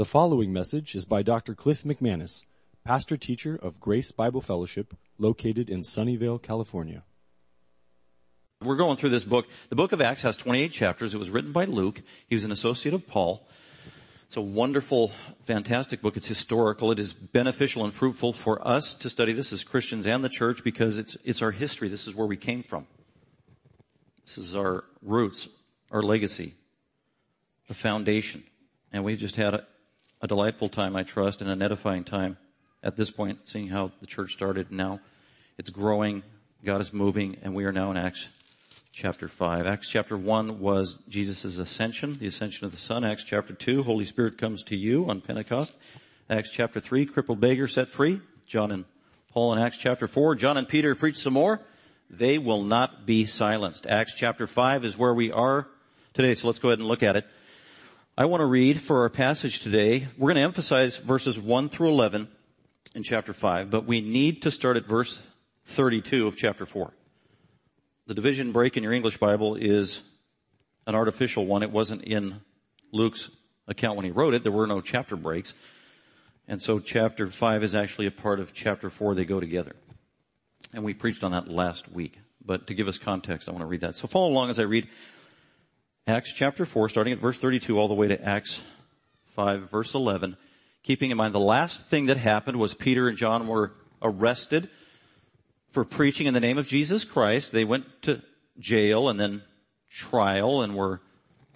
The following message is by Dr. Cliff McManus, pastor teacher of Grace Bible Fellowship, located in Sunnyvale, California. We're going through this book. The book of Acts has 28 chapters. It was written by Luke. He was an associate of Paul. It's a wonderful, fantastic book. It's historical. It is beneficial and fruitful for us to study this as Christians and the church because it's, it's our history. This is where we came from. This is our roots, our legacy, the foundation. And we've just had a, a delightful time, I trust, and an edifying time at this point, seeing how the church started. Now it's growing. God is moving, and we are now in Acts chapter 5. Acts chapter 1 was Jesus' ascension, the ascension of the Son. Acts chapter 2, Holy Spirit comes to you on Pentecost. Acts chapter 3, crippled beggar set free. John and Paul in Acts chapter 4. John and Peter preach some more. They will not be silenced. Acts chapter 5 is where we are today, so let's go ahead and look at it. I want to read for our passage today. We're going to emphasize verses 1 through 11 in chapter 5, but we need to start at verse 32 of chapter 4. The division break in your English Bible is an artificial one. It wasn't in Luke's account when he wrote it. There were no chapter breaks. And so chapter 5 is actually a part of chapter 4. They go together. And we preached on that last week. But to give us context, I want to read that. So follow along as I read Acts chapter 4, starting at verse 32 all the way to Acts 5 verse 11. Keeping in mind the last thing that happened was Peter and John were arrested for preaching in the name of Jesus Christ. They went to jail and then trial and were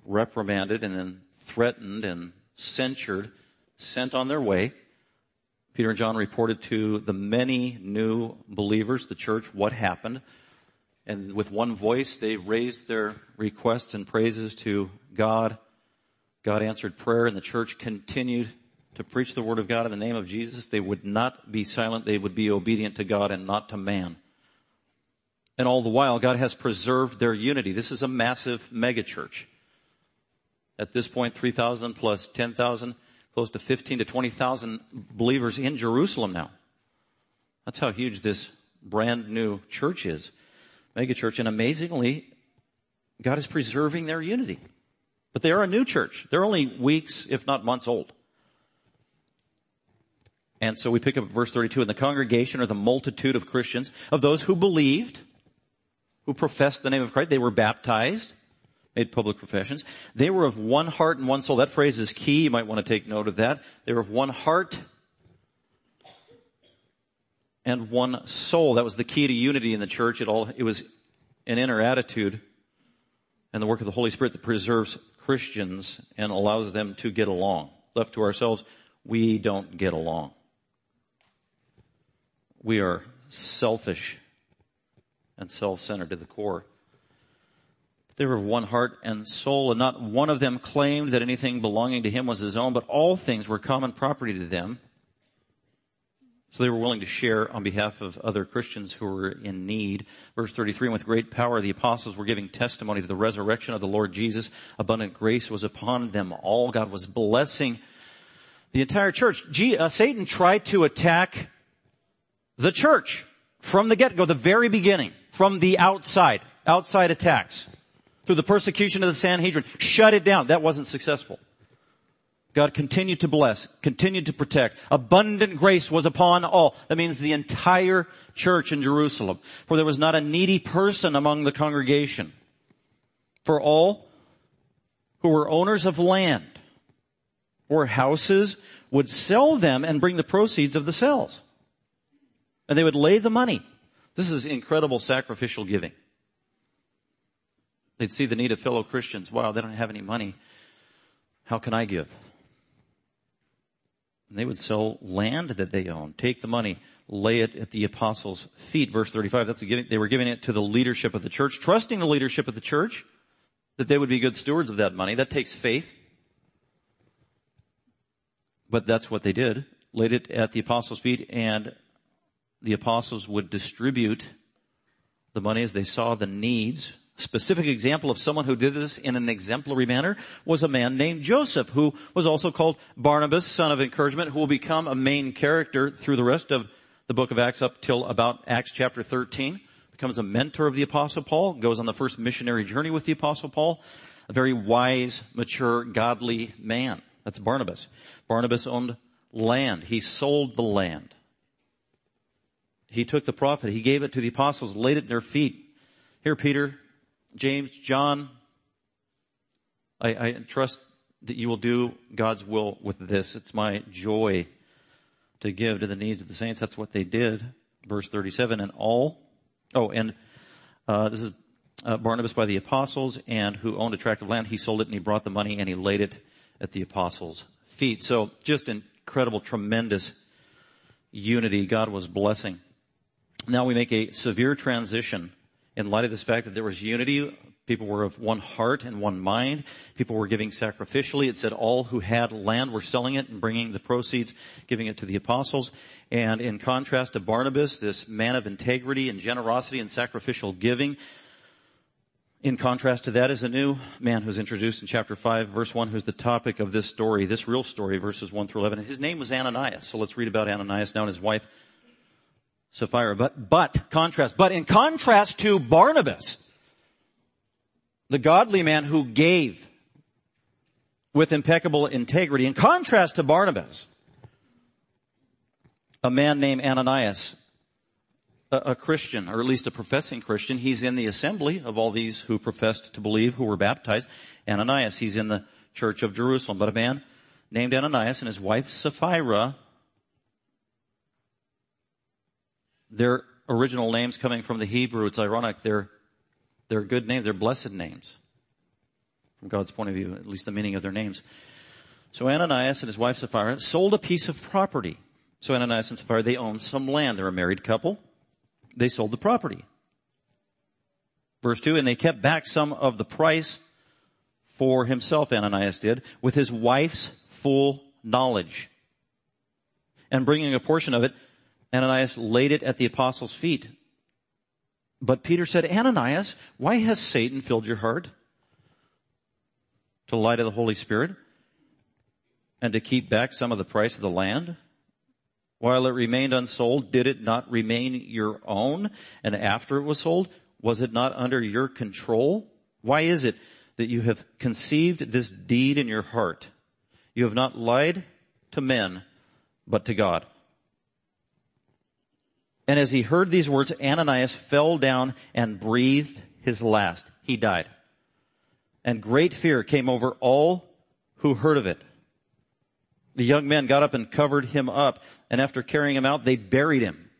reprimanded and then threatened and censured, sent on their way. Peter and John reported to the many new believers, the church, what happened. And with one voice, they raised their requests and praises to God. God answered prayer and the church continued to preach the word of God in the name of Jesus. They would not be silent. They would be obedient to God and not to man. And all the while, God has preserved their unity. This is a massive megachurch. At this point, 3,000 plus 10,000, close to 15 to 20,000 believers in Jerusalem now. That's how huge this brand new church is. Megachurch. And amazingly, God is preserving their unity. But they are a new church. They're only weeks, if not months old. And so we pick up verse 32, and the congregation or the multitude of Christians, of those who believed, who professed the name of Christ, they were baptized, made public professions. They were of one heart and one soul. That phrase is key. You might want to take note of that. They were of one heart and one soul. That was the key to unity in the church. It all, it was an inner attitude and the work of the Holy Spirit that preserves Christians and allows them to get along. Left to ourselves, we don't get along. We are selfish and self-centered to the core. They were of one heart and soul, and not one of them claimed that anything belonging to him was his own, but all things were common property to them. So they were willing to share on behalf of other Christians who were in need. Verse 33, and with great power the apostles were giving testimony to the resurrection of the Lord Jesus. Abundant grace was upon them all. God was blessing the entire church. G, uh, Satan tried to attack the church from the get-go, the very beginning, from the outside, outside attacks, through the persecution of the Sanhedrin, shut it down. That wasn't successful. God continued to bless, continued to protect. Abundant grace was upon all. That means the entire church in Jerusalem. For there was not a needy person among the congregation. For all who were owners of land or houses would sell them and bring the proceeds of the sales. And they would lay the money. This is incredible sacrificial giving. They'd see the need of fellow Christians. Wow, they don't have any money. How can I give? And they would sell land that they own, take the money, lay it at the apostles' feet. Verse 35, that's giving, they were giving it to the leadership of the church, trusting the leadership of the church that they would be good stewards of that money. That takes faith. But that's what they did. Laid it at the apostles' feet and the apostles would distribute the money as they saw the needs. Specific example of someone who did this in an exemplary manner was a man named Joseph, who was also called Barnabas, son of encouragement, who will become a main character through the rest of the book of Acts up till about Acts chapter 13. Becomes a mentor of the apostle Paul, goes on the first missionary journey with the apostle Paul. A very wise, mature, godly man. That's Barnabas. Barnabas owned land. He sold the land. He took the profit. He gave it to the apostles, laid it at their feet. Here, Peter, James, John, I, I trust that you will do God's will with this. It's my joy to give to the needs of the saints. That's what they did. Verse 37, and all, oh, and, uh, this is uh, Barnabas by the apostles and who owned a tract of land. He sold it and he brought the money and he laid it at the apostles' feet. So just incredible, tremendous unity God was blessing. Now we make a severe transition in light of this fact that there was unity. People were of one heart and one mind. People were giving sacrificially. It said all who had land were selling it and bringing the proceeds, giving it to the apostles. And in contrast to Barnabas, this man of integrity and generosity and sacrificial giving, in contrast to that is a new man who's introduced in chapter 5, verse 1, who's the topic of this story, this real story, verses 1 through 11. His name was Ananias. So let's read about Ananias now and his wife, Sapphira. But, but, contrast, but in contrast to Barnabas, the godly man who gave with impeccable integrity, in contrast to Barnabas, a man named Ananias a, a Christian, or at least a professing Christian. He's in the assembly of all these who professed to believe, who were baptized. Ananias, he's in the church of Jerusalem. But a man named Ananias and his wife Sapphira, their original names coming from the Hebrew, it's ironic, they're, they're good names, they're blessed names. From God's point of view, at least the meaning of their names. So Ananias and his wife Sapphira sold a piece of property. So Ananias and Sapphira, they owned some land. They're a married couple they sold the property. Verse 2, and they kept back some of the price for himself, Ananias did, with his wife's full knowledge. And bringing a portion of it, Ananias laid it at the apostles' feet. But Peter said, Ananias, why has Satan filled your heart? To lie to the Holy Spirit? And to keep back some of the price of the land? While it remained unsold, did it not remain your own? And after it was sold, was it not under your control? Why is it that you have conceived this deed in your heart? You have not lied to men, but to God. And as he heard these words, Ananias fell down and breathed his last. He died. And great fear came over all who heard of it. The young men got up and covered him up, and after carrying him out, they buried him.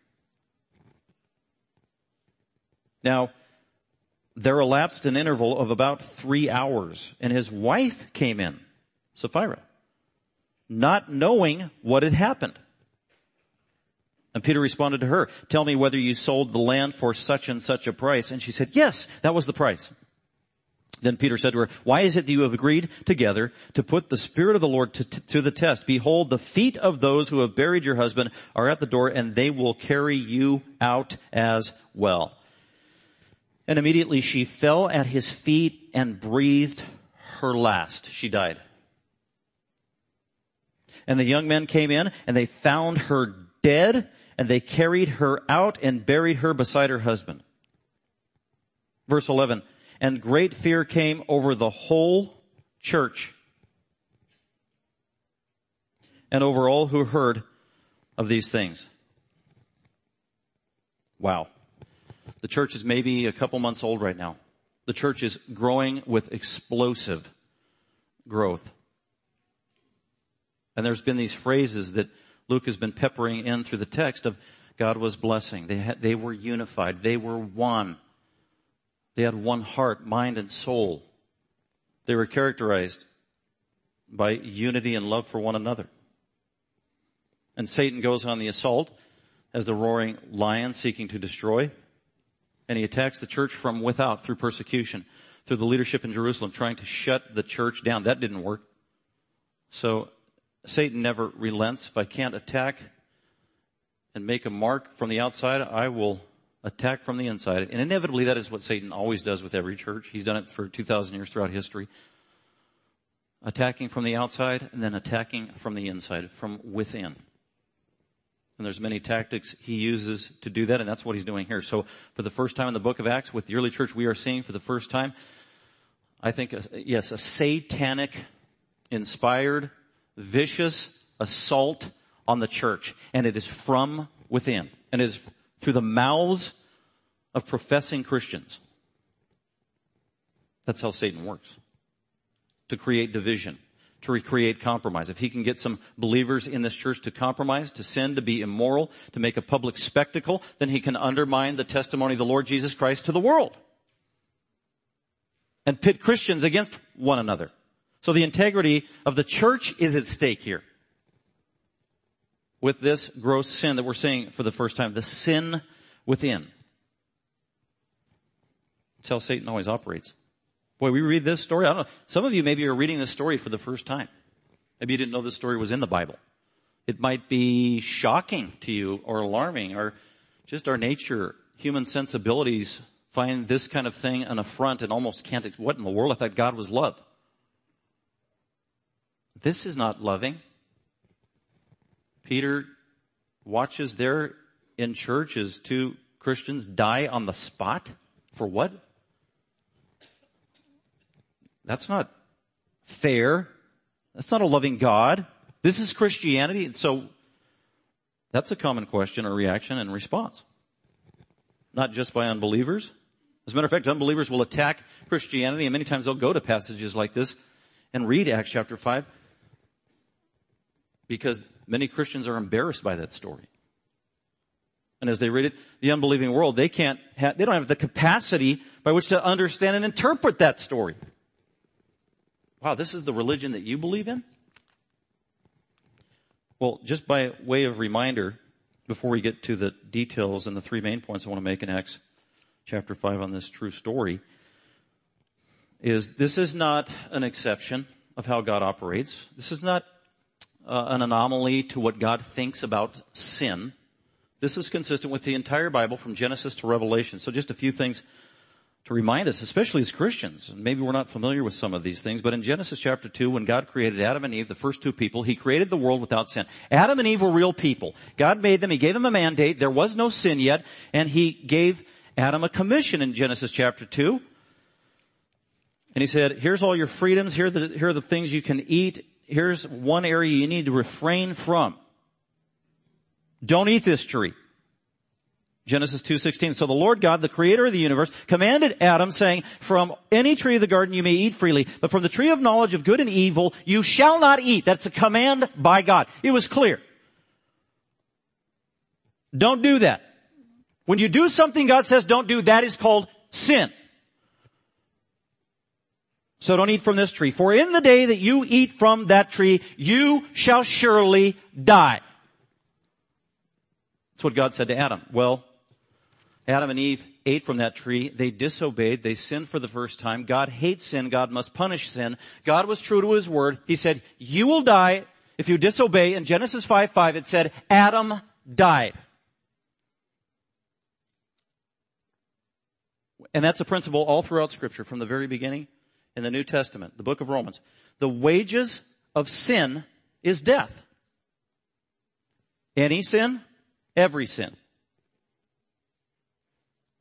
Now, there elapsed an interval of about three hours, and his wife came in, Sapphira, not knowing what had happened. And Peter responded to her, tell me whether you sold the land for such and such a price. And she said, yes, that was the price. Then Peter said to her, why is it that you have agreed together to put the Spirit of the Lord to, to, the test? Behold, the feet of those who have buried your husband are at the door and they will carry you out as well. And immediately she fell at his feet and breathed her last. She died. And the young men came in and they found her dead and they carried her out and buried her beside her husband. Verse 11 and great fear came over the whole church and over all who heard of these things. Wow. The church is maybe a couple months old right now. The church is growing with explosive growth. And there's been these phrases that Luke has been peppering in through the text of God was blessing. They, had, they were unified. They were one. They had one heart, mind, and soul. They were characterized by unity and love for one another. And Satan goes on the assault as the roaring lion seeking to destroy. And he attacks the church from without through persecution, through the leadership in Jerusalem, trying to shut the church down. That didn't work. So Satan never relents. If I can't attack and make a mark from the outside, I will attack from the inside. And inevitably that is what Satan always does with every church. He's done it for 2,000 years throughout history. Attacking from the outside and then attacking from the inside, from within. And there's many tactics he uses to do that, and that's what he's doing here. So for the first time in the book of Acts with the early church, we are seeing for the first time, I think, uh, yes, a satanic inspired vicious assault on the church. And it is from within. And it is through the mouths of professing Christians. That's how Satan works. To create division, to recreate compromise. If he can get some believers in this church to compromise, to sin, to be immoral, to make a public spectacle, then he can undermine the testimony of the Lord Jesus Christ to the world. And pit Christians against one another. So the integrity of the church is at stake here. With this gross sin that we're seeing for the first time, the sin within. That's how Satan always operates. Boy, we read this story. I don't know. Some of you maybe are reading this story for the first time. Maybe you didn't know this story was in the Bible. It might be shocking to you or alarming or just our nature, human sensibilities find this kind of thing an affront and almost can't, what in the world? I thought God was love. This is not loving. Peter watches there in church as two Christians die on the spot. For what? That's not fair. That's not a loving God. This is Christianity. And so that's a common question or reaction and response. Not just by unbelievers. As a matter of fact, unbelievers will attack Christianity and many times they'll go to passages like this and read Acts chapter 5 because many Christians are embarrassed by that story. And as they read it, the unbelieving world, they can't have, they don't have the capacity by which to understand and interpret that story. Wow, this is the religion that you believe in? Well, just by way of reminder, before we get to the details and the three main points I want to make in Acts chapter 5 on this true story, is this is not an exception of how God operates. This is not uh, an anomaly to what God thinks about sin. This is consistent with the entire Bible from Genesis to Revelation. So just a few things to remind us, especially as Christians. Maybe we're not familiar with some of these things, but in Genesis chapter 2, when God created Adam and Eve, the first two people, He created the world without sin. Adam and Eve were real people. God made them, He gave them a mandate, there was no sin yet, and He gave Adam a commission in Genesis chapter 2. And He said, here's all your freedoms, here are the, here are the things you can eat, here's one area you need to refrain from. Don't eat this tree. Genesis 2.16. So the Lord God, the creator of the universe, commanded Adam saying, from any tree of the garden you may eat freely, but from the tree of knowledge of good and evil you shall not eat. That's a command by God. It was clear. Don't do that. When you do something God says don't do, that is called sin. So don't eat from this tree. For in the day that you eat from that tree, you shall surely die. That's what God said to Adam. Well, Adam and Eve ate from that tree. They disobeyed. They sinned for the first time. God hates sin. God must punish sin. God was true to his word. He said, you will die if you disobey. In Genesis 5, 5, it said, Adam died. And that's a principle all throughout scripture from the very beginning in the New Testament, the book of Romans. The wages of sin is death. Any sin, every sin.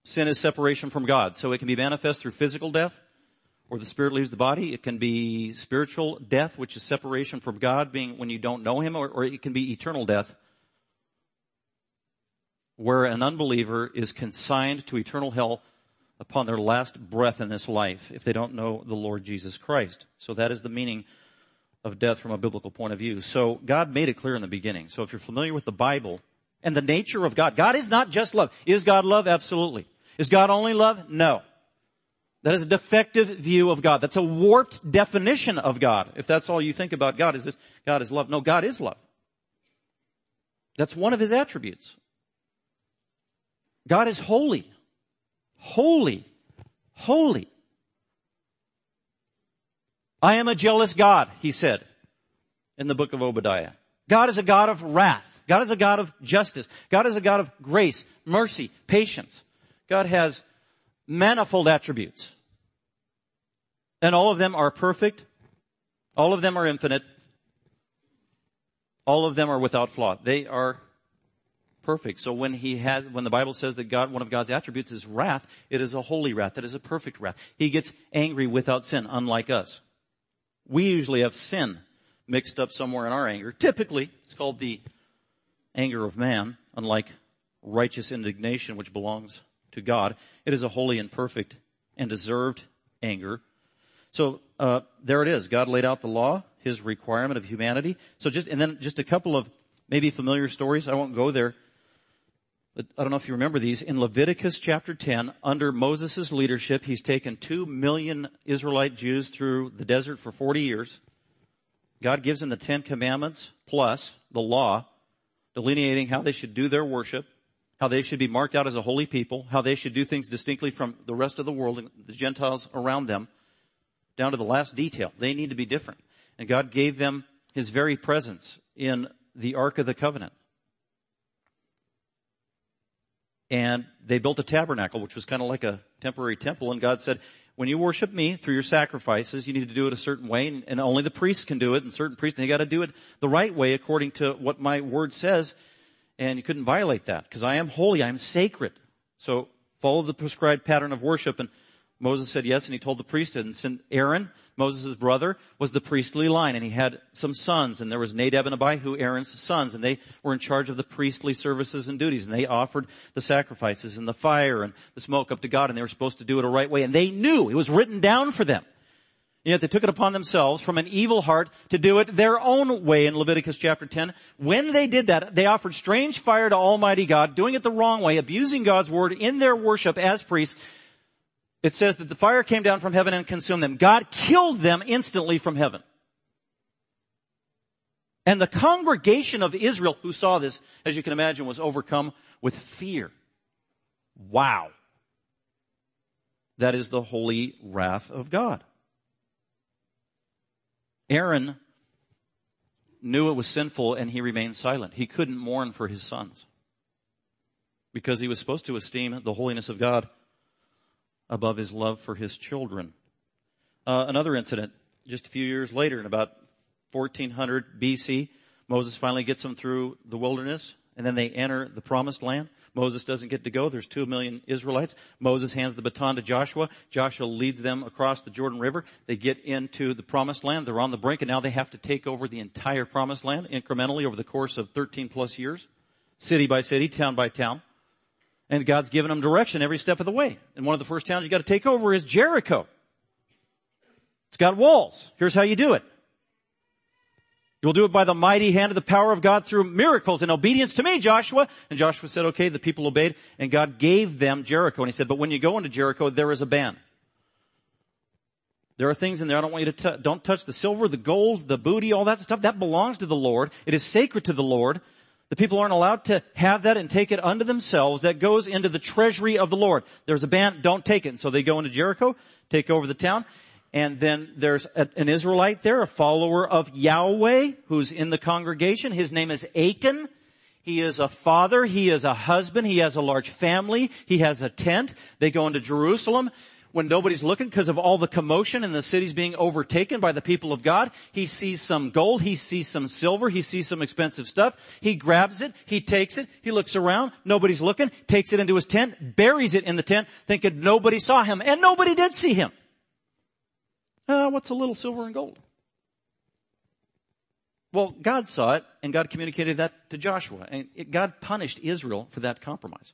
Sin is separation from God. So it can be manifest through physical death, or the spirit leaves the body. It can be spiritual death, which is separation from God, being when you don't know Him, or, or it can be eternal death, where an unbeliever is consigned to eternal hell upon their last breath in this life if they don't know the Lord Jesus Christ. So that is the meaning of death from a biblical point of view. So God made it clear in the beginning. So if you're familiar with the Bible and the nature of God, God is not just love. Is God love? Absolutely. Is God only love? No. That is a defective view of God. That's a warped definition of God. If that's all you think about God is this, God is love. No, God is love. That's one of His attributes. God is holy. Holy. Holy. I am a jealous God, He said in the book of Obadiah. God is a God of wrath. God is a God of justice. God is a God of grace, mercy, patience. God has manifold attributes. And all of them are perfect. All of them are infinite. All of them are without flaw. They are perfect. So when he has, when the Bible says that God, one of God's attributes is wrath, it is a holy wrath. That is a perfect wrath. He gets angry without sin, unlike us. We usually have sin mixed up somewhere in our anger. Typically, it's called the anger of man, unlike righteous indignation, which belongs to God. It is a holy and perfect and deserved anger. So uh, there it is. God laid out the law, His requirement of humanity. So just and then just a couple of maybe familiar stories. I won't go there. I don't know if you remember these. In Leviticus chapter 10, under Moses' leadership, he's taken two million Israelite Jews through the desert for 40 years. God gives them the Ten Commandments plus the law, delineating how they should do their worship how they should be marked out as a holy people, how they should do things distinctly from the rest of the world and the Gentiles around them, down to the last detail. They need to be different. And God gave them His very presence in the Ark of the Covenant. And they built a tabernacle, which was kind of like a temporary temple, and God said, when you worship me through your sacrifices, you need to do it a certain way, and, and only the priests can do it, and certain priests, they gotta do it the right way according to what my word says, and you couldn't violate that because I am holy, I am sacred. So follow the prescribed pattern of worship. And Moses said yes, and he told the priesthood. And since Aaron, Moses' brother, was the priestly line, and he had some sons, and there was Nadab and Abihu, Aaron's sons, and they were in charge of the priestly services and duties, and they offered the sacrifices and the fire and the smoke up to God, and they were supposed to do it a right way, and they knew it was written down for them. Yet they took it upon themselves from an evil heart to do it their own way in Leviticus chapter 10. When they did that, they offered strange fire to Almighty God, doing it the wrong way, abusing God's word in their worship as priests. It says that the fire came down from heaven and consumed them. God killed them instantly from heaven. And the congregation of Israel who saw this, as you can imagine, was overcome with fear. Wow. That is the holy wrath of God. Aaron knew it was sinful and he remained silent. He couldn't mourn for his sons because he was supposed to esteem the holiness of God above his love for his children. Uh, another incident, just a few years later, in about 1400 BC, Moses finally gets them through the wilderness, and then they enter the promised land. Moses doesn't get to go. There's two million Israelites. Moses hands the baton to Joshua. Joshua leads them across the Jordan River. They get into the promised land. They're on the brink and now they have to take over the entire promised land incrementally over the course of 13 plus years. City by city, town by town. And God's given them direction every step of the way. And one of the first towns you gotta take over is Jericho. It's got walls. Here's how you do it. You will do it by the mighty hand of the power of God through miracles and obedience to me, Joshua. And Joshua said, okay, the people obeyed and God gave them Jericho. And he said, but when you go into Jericho, there is a ban. There are things in there I don't want you to touch. Don't touch the silver, the gold, the booty, all that stuff. That belongs to the Lord. It is sacred to the Lord. The people aren't allowed to have that and take it unto themselves. That goes into the treasury of the Lord. There's a ban, don't take it. And so they go into Jericho, take over the town, and then there's a, an Israelite there, a follower of Yahweh, who's in the congregation. His name is Achan. He is a father. He is a husband. He has a large family. He has a tent. They go into Jerusalem when nobody's looking because of all the commotion and the city's being overtaken by the people of God. He sees some gold. He sees some silver. He sees some expensive stuff. He grabs it. He takes it. He looks around. Nobody's looking. Takes it into his tent. Buries it in the tent thinking nobody saw him. And nobody did see him. Uh, what's a little silver and gold? Well, God saw it and God communicated that to Joshua and God punished Israel for that compromise.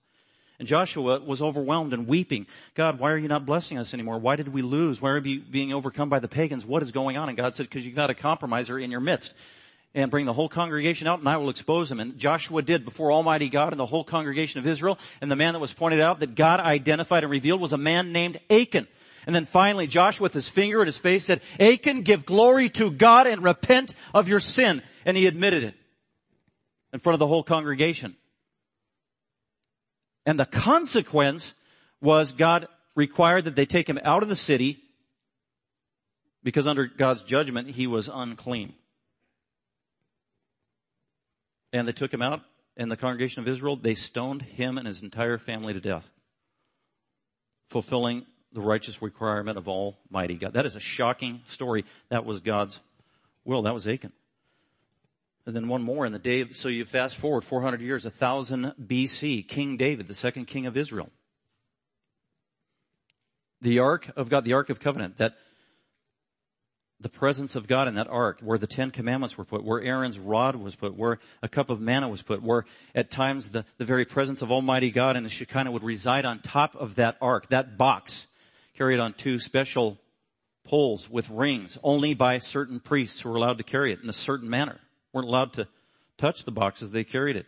And Joshua was overwhelmed and weeping. God, why are you not blessing us anymore? Why did we lose? Why are we being overcome by the pagans? What is going on? And God said, because you've got a compromiser in your midst. And bring the whole congregation out and I will expose them. And Joshua did before Almighty God and the whole congregation of Israel. And the man that was pointed out that God identified and revealed was a man named Achan. And then finally, Joshua with his finger at his face said, Achan, give glory to God and repent of your sin. And he admitted it in front of the whole congregation. And the consequence was God required that they take him out of the city because under God's judgment, he was unclean. And they took him out and the congregation of Israel, they stoned him and his entire family to death, fulfilling the righteous requirement of Almighty God. That is a shocking story. That was God's will. That was Achan. And then one more in the day so you fast forward 400 years, 1000 BC, King David, the second king of Israel. The ark of God, the ark of covenant, that the presence of God in that ark, where the Ten Commandments were put, where Aaron's rod was put, where a cup of manna was put, where at times the, the very presence of Almighty God and the Shekinah would reside on top of that ark, that box, carried on two special poles with rings, only by certain priests who were allowed to carry it in a certain manner. Weren't allowed to touch the box as they carried it.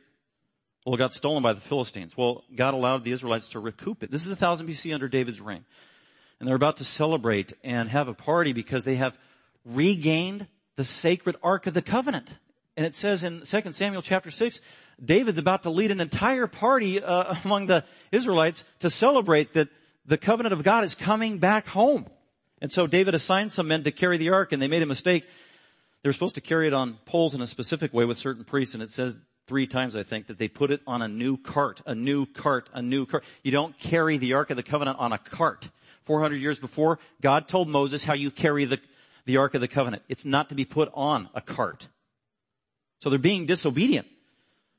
Well, it got stolen by the Philistines. Well, God allowed the Israelites to recoup it. This is 1000 BC under David's reign. And they're about to celebrate and have a party because they have regained the sacred Ark of the Covenant. And it says in 2 Samuel chapter 6, David's about to lead an entire party uh, among the Israelites to celebrate that the covenant of God is coming back home. And so David assigned some men to carry the ark and they made a mistake. They were supposed to carry it on poles in a specific way with certain priests and it says three times I think that they put it on a new cart, a new cart, a new cart. You don't carry the ark of the covenant on a cart. 400 years before, God told Moses how you carry the the Ark of the Covenant. It's not to be put on a cart. So they're being disobedient.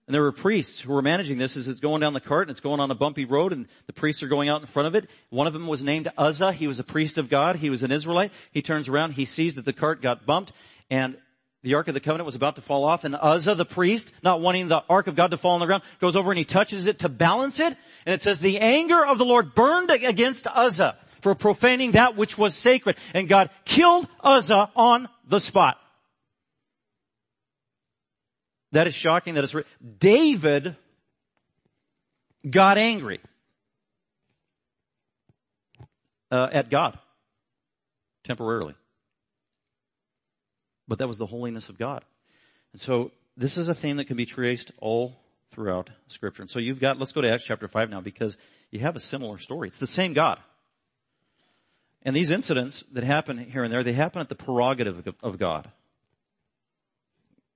And there were priests who were managing this as it's going down the cart and it's going on a bumpy road and the priests are going out in front of it. One of them was named Uzzah. He was a priest of God. He was an Israelite. He turns around. He sees that the cart got bumped and the Ark of the Covenant was about to fall off and Uzzah, the priest, not wanting the Ark of God to fall on the ground, goes over and he touches it to balance it. And it says, the anger of the Lord burned against Uzzah for profaning that which was sacred. And God killed Uzzah on the spot. That is shocking. That is, David got angry uh, at God temporarily. But that was the holiness of God. And so this is a theme that can be traced all throughout scripture. And so you've got, let's go to Acts chapter 5 now because you have a similar story. It's the same God. And these incidents that happen here and there, they happen at the prerogative of God.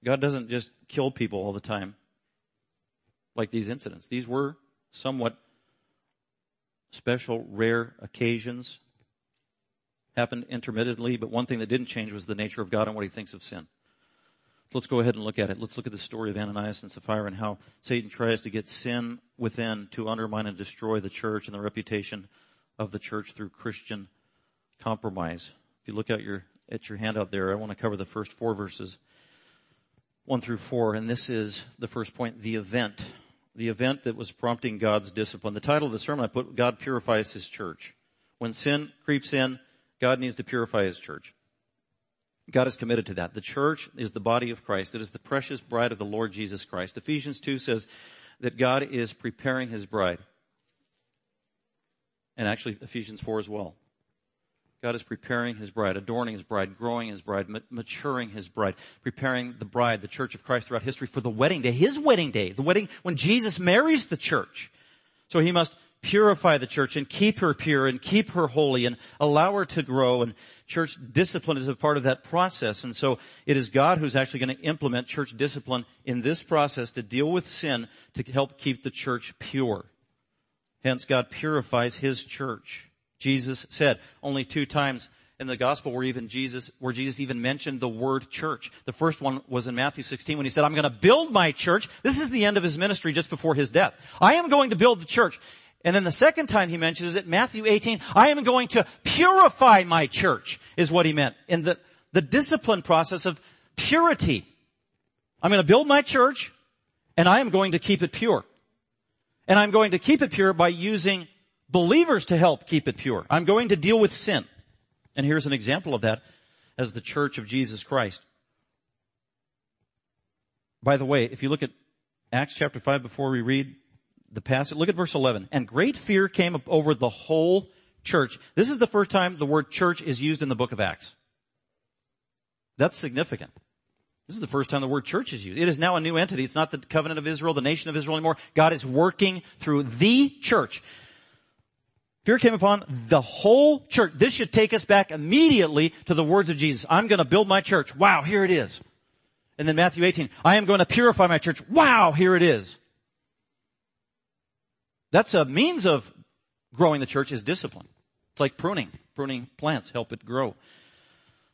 God doesn't just kill people all the time like these incidents. These were somewhat special, rare occasions. Happened intermittently, but one thing that didn't change was the nature of God and what he thinks of sin. So let's go ahead and look at it. Let's look at the story of Ananias and Sapphira and how Satan tries to get sin within to undermine and destroy the church and the reputation of the church through Christian compromise. If you look at your, at your handout there, I want to cover the first four verses, one through four, and this is the first point, the event. The event that was prompting God's discipline. The title of the sermon I put, God purifies His church. When sin creeps in, God needs to purify His church. God is committed to that. The church is the body of Christ. It is the precious bride of the Lord Jesus Christ. Ephesians 2 says that God is preparing His bride. And actually Ephesians 4 as well. God is preparing his bride, adorning his bride, growing his bride, maturing his bride, preparing the bride, the church of Christ throughout history for the wedding day, his wedding day, the wedding when Jesus marries the church. So he must purify the church and keep her pure and keep her holy and allow her to grow and church discipline is a part of that process. And so it is God who's actually going to implement church discipline in this process to deal with sin to help keep the church pure. Hence God purifies his church. Jesus said. Only two times in the gospel where even Jesus, where Jesus even mentioned the word church. The first one was in Matthew 16 when he said, I'm going to build my church. This is the end of his ministry just before his death. I am going to build the church. And then the second time he mentions it, Matthew 18, I am going to purify my church, is what he meant. In the, the discipline process of purity. I'm going to build my church, and I am going to keep it pure. And I'm going to keep it pure by using believers to help keep it pure. I'm going to deal with sin. And here's an example of that as the church of Jesus Christ. By the way, if you look at Acts chapter 5 before we read the passage, look at verse 11. And great fear came over the whole church. This is the first time the word church is used in the book of Acts. That's significant. This is the first time the word church is used. It is now a new entity. It's not the covenant of Israel, the nation of Israel anymore. God is working through the church. Fear came upon the whole church. This should take us back immediately to the words of Jesus. I'm going to build my church. Wow, here it is. And then Matthew 18, I am going to purify my church. Wow, here it is. That's a means of growing the church is discipline. It's like pruning. Pruning plants help it grow.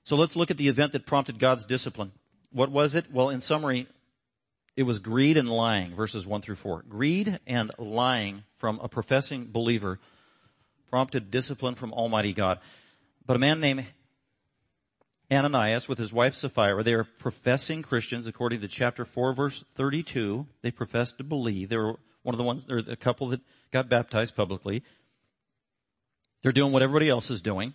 So let's look at the event that prompted God's discipline. What was it? Well, in summary, it was greed and lying, verses 1 through 4. Greed and lying from a professing believer prompted discipline from Almighty God. But a man named Ananias with his wife Sapphira. They are professing Christians according to chapter 4 verse 32. They professed to believe. They were one of the ones, or a couple that got baptized publicly. They're doing what everybody else is doing.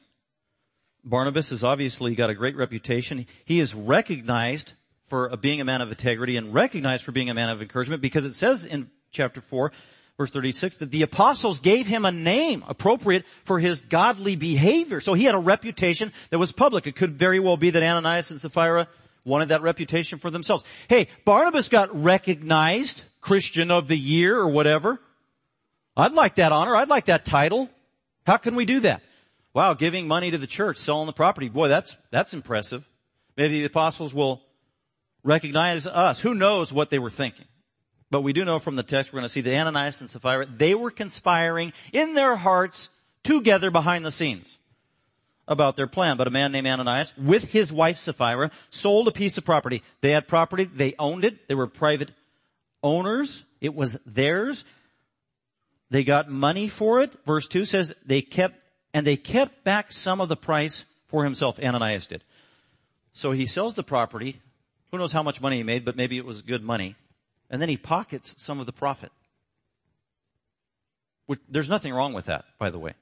Barnabas has obviously got a great reputation. He is recognized for uh, being a man of integrity and recognized for being a man of encouragement because it says in chapter 4 verse 36, that the apostles gave him a name appropriate for his godly behavior. So he had a reputation that was public. It could very well be that Ananias and Sapphira wanted that reputation for themselves. Hey, Barnabas got recognized Christian of the year or whatever. I'd like that honor. I'd like that title. How can we do that? Wow, giving money to the church, selling the property. Boy, that's, that's impressive. Maybe the apostles will recognize us. Who knows what they were thinking? But we do know from the text we're going to see that Ananias and Sapphira, they were conspiring in their hearts together behind the scenes about their plan. But a man named Ananias with his wife Sapphira sold a piece of property. They had property. They owned it. They were private owners. It was theirs. They got money for it. Verse 2 says they kept, and they kept back some of the price for himself. Ananias did. So he sells the property. Who knows how much money he made, but maybe it was good money and then he pockets some of the profit. Which, there's nothing wrong with that, by the way.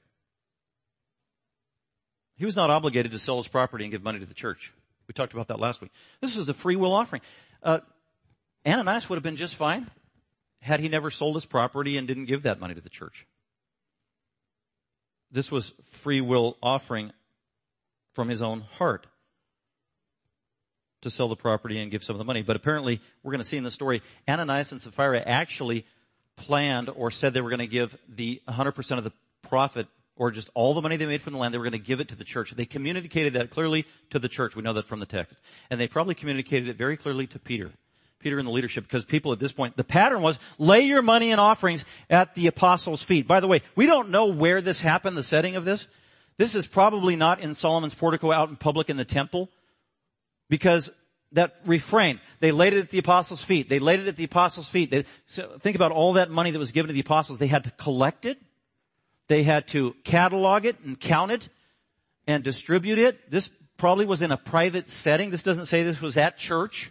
He was not obligated to sell his property and give money to the church. We talked about that last week. This was a free will offering. Uh, Ananias would have been just fine had he never sold his property and didn't give that money to the church. This was free will offering from his own heart to sell the property and give some of the money. But apparently, we're going to see in the story, Ananias and Sapphira actually planned or said they were going to give the 100% of the profit or just all the money they made from the land, they were going to give it to the church. They communicated that clearly to the church. We know that from the text. And they probably communicated it very clearly to Peter. Peter in the leadership, because people at this point, the pattern was lay your money and offerings at the apostles' feet. By the way, we don't know where this happened, the setting of this. This is probably not in Solomon's portico out in public in the temple. Because that refrain, they laid it at the apostles' feet. They laid it at the apostles' feet. They, so think about all that money that was given to the apostles. They had to collect it. They had to catalog it and count it and distribute it. This probably was in a private setting. This doesn't say this was at church.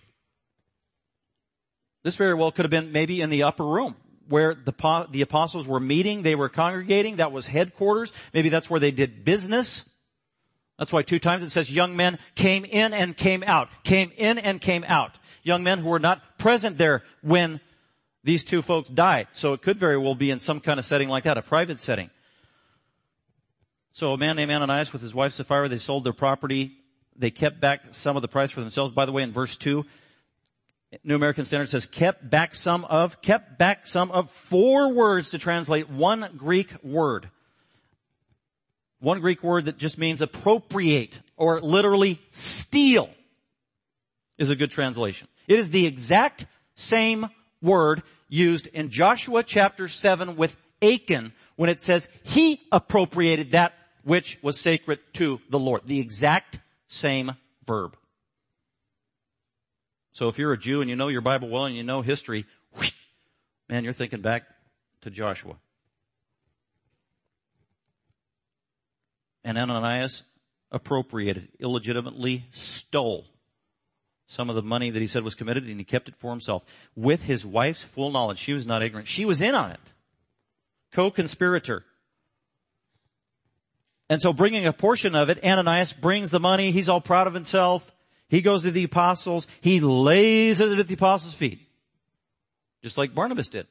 This very well could have been maybe in the upper room where the, the apostles were meeting. They were congregating. That was headquarters. Maybe that's where they did business. That's why two times it says young men came in and came out, came in and came out. Young men who were not present there when these two folks died. So it could very well be in some kind of setting like that, a private setting. So a man named Ananias with his wife Sapphira, they sold their property. They kept back some of the price for themselves. By the way, in verse 2, New American Standard says kept back some of, kept back some of four words to translate one Greek word. One Greek word that just means appropriate or literally steal is a good translation. It is the exact same word used in Joshua chapter 7 with Achan when it says he appropriated that which was sacred to the Lord. The exact same verb. So if you're a Jew and you know your Bible well and you know history, whoosh, man, you're thinking back to Joshua. and Ananias appropriated, illegitimately stole some of the money that he said was committed and he kept it for himself with his wife's full knowledge. She was not ignorant. She was in on it. Co-conspirator. And so bringing a portion of it, Ananias brings the money. He's all proud of himself. He goes to the apostles. He lays it at the apostles' feet. Just like Barnabas did.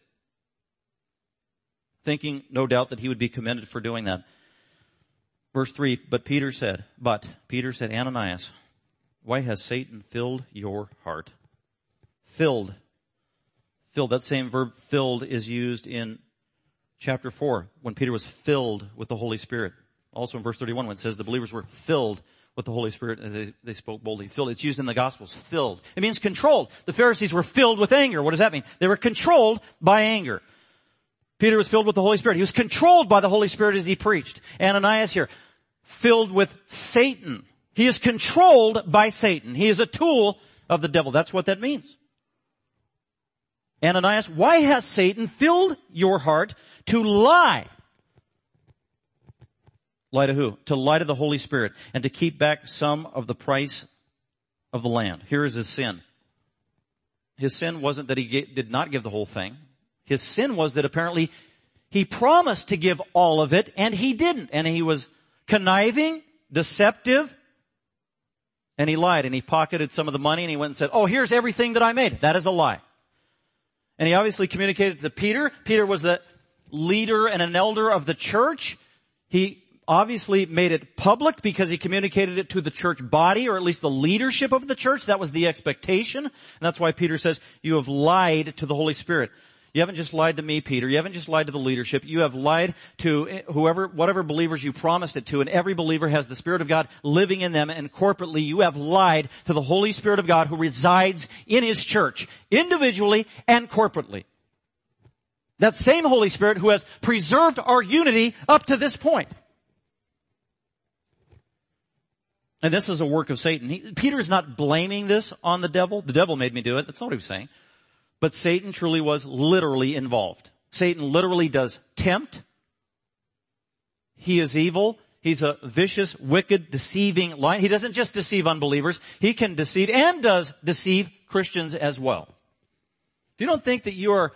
Thinking, no doubt, that he would be commended for doing that. Verse 3, but Peter said, but Peter said, Ananias, why has Satan filled your heart? Filled. Filled. That same verb filled is used in chapter 4 when Peter was filled with the Holy Spirit. Also in verse 31 when it says the believers were filled with the Holy Spirit and they, they spoke boldly. Filled. It's used in the Gospels. Filled. It means controlled. The Pharisees were filled with anger. What does that mean? They were controlled by anger. Peter was filled with the Holy Spirit. He was controlled by the Holy Spirit as he preached. Ananias here filled with Satan. He is controlled by Satan. He is a tool of the devil. That's what that means. Ananias, why has Satan filled your heart to lie? Lie to who? To lie to the Holy Spirit and to keep back some of the price of the land. Here is his sin. His sin wasn't that he did not give the whole thing. His sin was that apparently he promised to give all of it and he didn't. And he was conniving, deceptive, and he lied and he pocketed some of the money and he went and said, oh, here's everything that I made. That is a lie. And he obviously communicated to Peter. Peter was the leader and an elder of the church. He obviously made it public because he communicated it to the church body or at least the leadership of the church. That was the expectation. And that's why Peter says, you have lied to the Holy Spirit. You haven't just lied to me, Peter. You haven't just lied to the leadership. You have lied to whoever, whatever believers you promised it to. And every believer has the Spirit of God living in them. And corporately, you have lied to the Holy Spirit of God who resides in His church, individually and corporately. That same Holy Spirit who has preserved our unity up to this point. And this is a work of Satan. He, Peter's not blaming this on the devil. The devil made me do it. That's not what he was saying. But Satan truly was literally involved. Satan literally does tempt. He is evil. He's a vicious, wicked, deceiving lion. He doesn't just deceive unbelievers. He can deceive and does deceive Christians as well. If you don't think that you are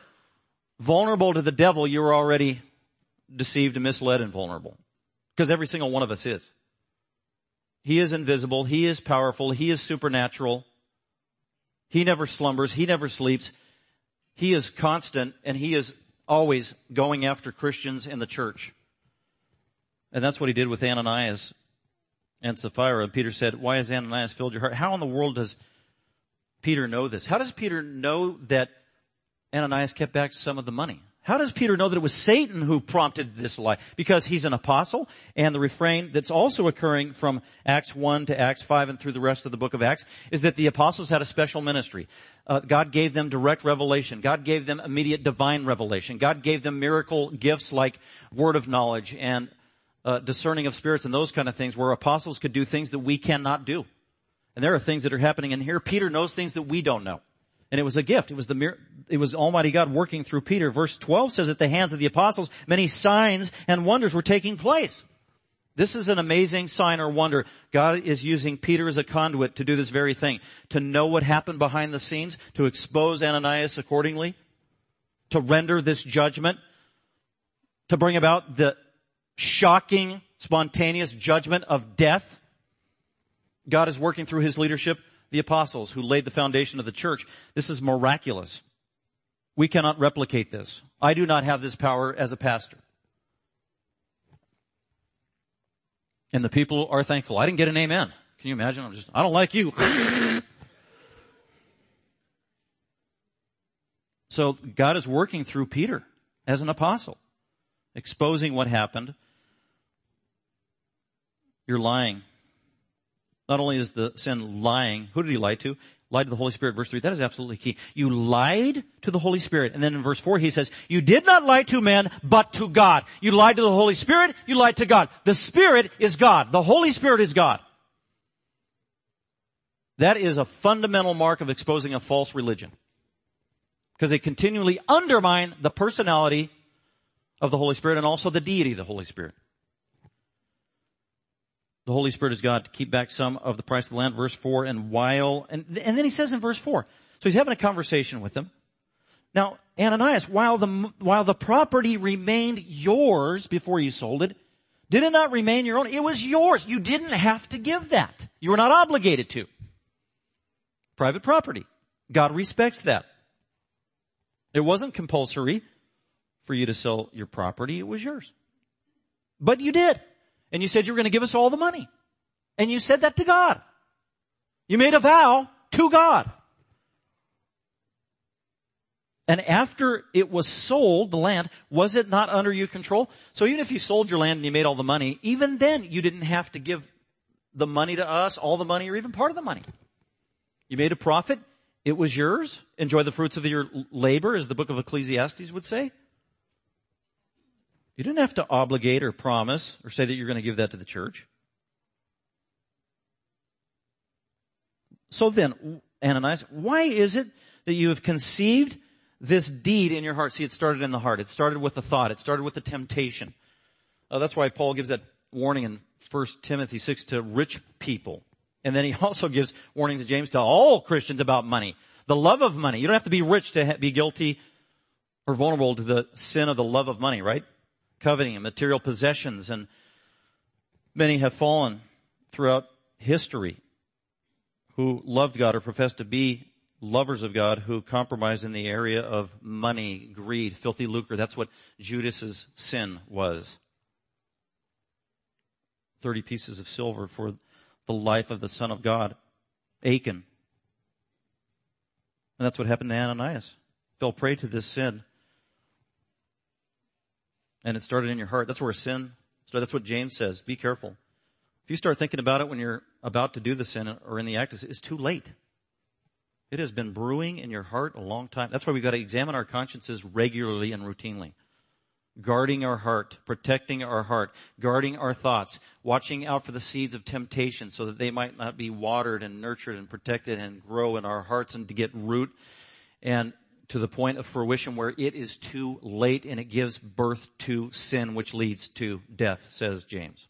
vulnerable to the devil, you're already deceived and misled and vulnerable. Because every single one of us is. He is invisible. He is powerful. He is supernatural. He never slumbers. He never sleeps. He is constant and he is always going after Christians in the church. And that's what he did with Ananias and Sapphira. And Peter said, why has Ananias filled your heart? How in the world does Peter know this? How does Peter know that Ananias kept back some of the money? How does Peter know that it was Satan who prompted this lie? Because he's an apostle, and the refrain that's also occurring from Acts 1 to Acts 5 and through the rest of the book of Acts is that the apostles had a special ministry. Uh, God gave them direct revelation. God gave them immediate divine revelation. God gave them miracle gifts like word of knowledge and uh, discerning of spirits and those kind of things where apostles could do things that we cannot do. And there are things that are happening in here. Peter knows things that we don't know. And it was a gift. It was the it was Almighty God working through Peter. Verse 12 says at the hands of the apostles, many signs and wonders were taking place. This is an amazing sign or wonder. God is using Peter as a conduit to do this very thing. To know what happened behind the scenes, to expose Ananias accordingly, to render this judgment, to bring about the shocking, spontaneous judgment of death. God is working through his leadership the apostles who laid the foundation of the church. This is miraculous. We cannot replicate this. I do not have this power as a pastor. And the people are thankful. I didn't get an amen. Can you imagine? I'm just, I don't like you. so God is working through Peter as an apostle, exposing what happened. You're lying. Not only is the sin lying, who did he lie to? Lied to the Holy Spirit, verse 3. That is absolutely key. You lied to the Holy Spirit. And then in verse 4 he says, you did not lie to men, but to God. You lied to the Holy Spirit, you lied to God. The Spirit is God. The Holy Spirit is God. That is a fundamental mark of exposing a false religion. Because they continually undermine the personality of the Holy Spirit and also the deity of the Holy Spirit. The Holy Spirit is God to keep back some of the price of the land. Verse 4, and while, and, and then he says in verse 4, so he's having a conversation with them. Now, Ananias, while the, while the property remained yours before you sold it, did it not remain your own? It was yours. You didn't have to give that. You were not obligated to. Private property. God respects that. It wasn't compulsory for you to sell your property. It was yours. But you did. And you said you were going to give us all the money. And you said that to God. You made a vow to God. And after it was sold, the land, was it not under your control? So even if you sold your land and you made all the money, even then you didn't have to give the money to us, all the money, or even part of the money. You made a profit. It was yours. Enjoy the fruits of your labor, as the book of Ecclesiastes would say. You didn't have to obligate or promise or say that you're going to give that to the church. So then, Ananias, why is it that you have conceived this deed in your heart? See, it started in the heart. It started with a thought. It started with a temptation. Uh, that's why Paul gives that warning in 1 Timothy 6 to rich people. And then he also gives warnings to James to all Christians about money. The love of money. You don't have to be rich to be guilty or vulnerable to the sin of the love of money, right? Coveting and material possessions and many have fallen throughout history who loved God or professed to be lovers of God who compromised in the area of money, greed, filthy lucre. That's what Judas's sin was. 30 pieces of silver for the life of the Son of God, Achan. And that's what happened to Ananias. Fell prey to this sin. And it started in your heart. That's where sin started. That's what James says. Be careful. If you start thinking about it when you're about to do the sin or in the act, it's too late. It has been brewing in your heart a long time. That's why we've got to examine our consciences regularly and routinely. Guarding our heart, protecting our heart, guarding our thoughts, watching out for the seeds of temptation so that they might not be watered and nurtured and protected and grow in our hearts and to get root and to the point of fruition where it is too late and it gives birth to sin which leads to death, says James.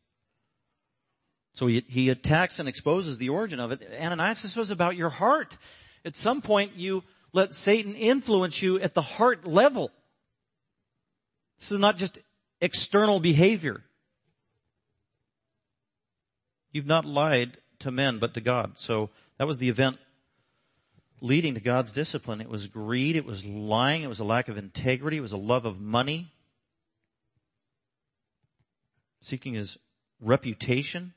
So he, he attacks and exposes the origin of it. Ananias, this was about your heart. At some point, you let Satan influence you at the heart level. This is not just external behavior. You've not lied to men, but to God. So that was the event leading to God's discipline. It was greed. It was lying. It was a lack of integrity. It was a love of money. Seeking his reputation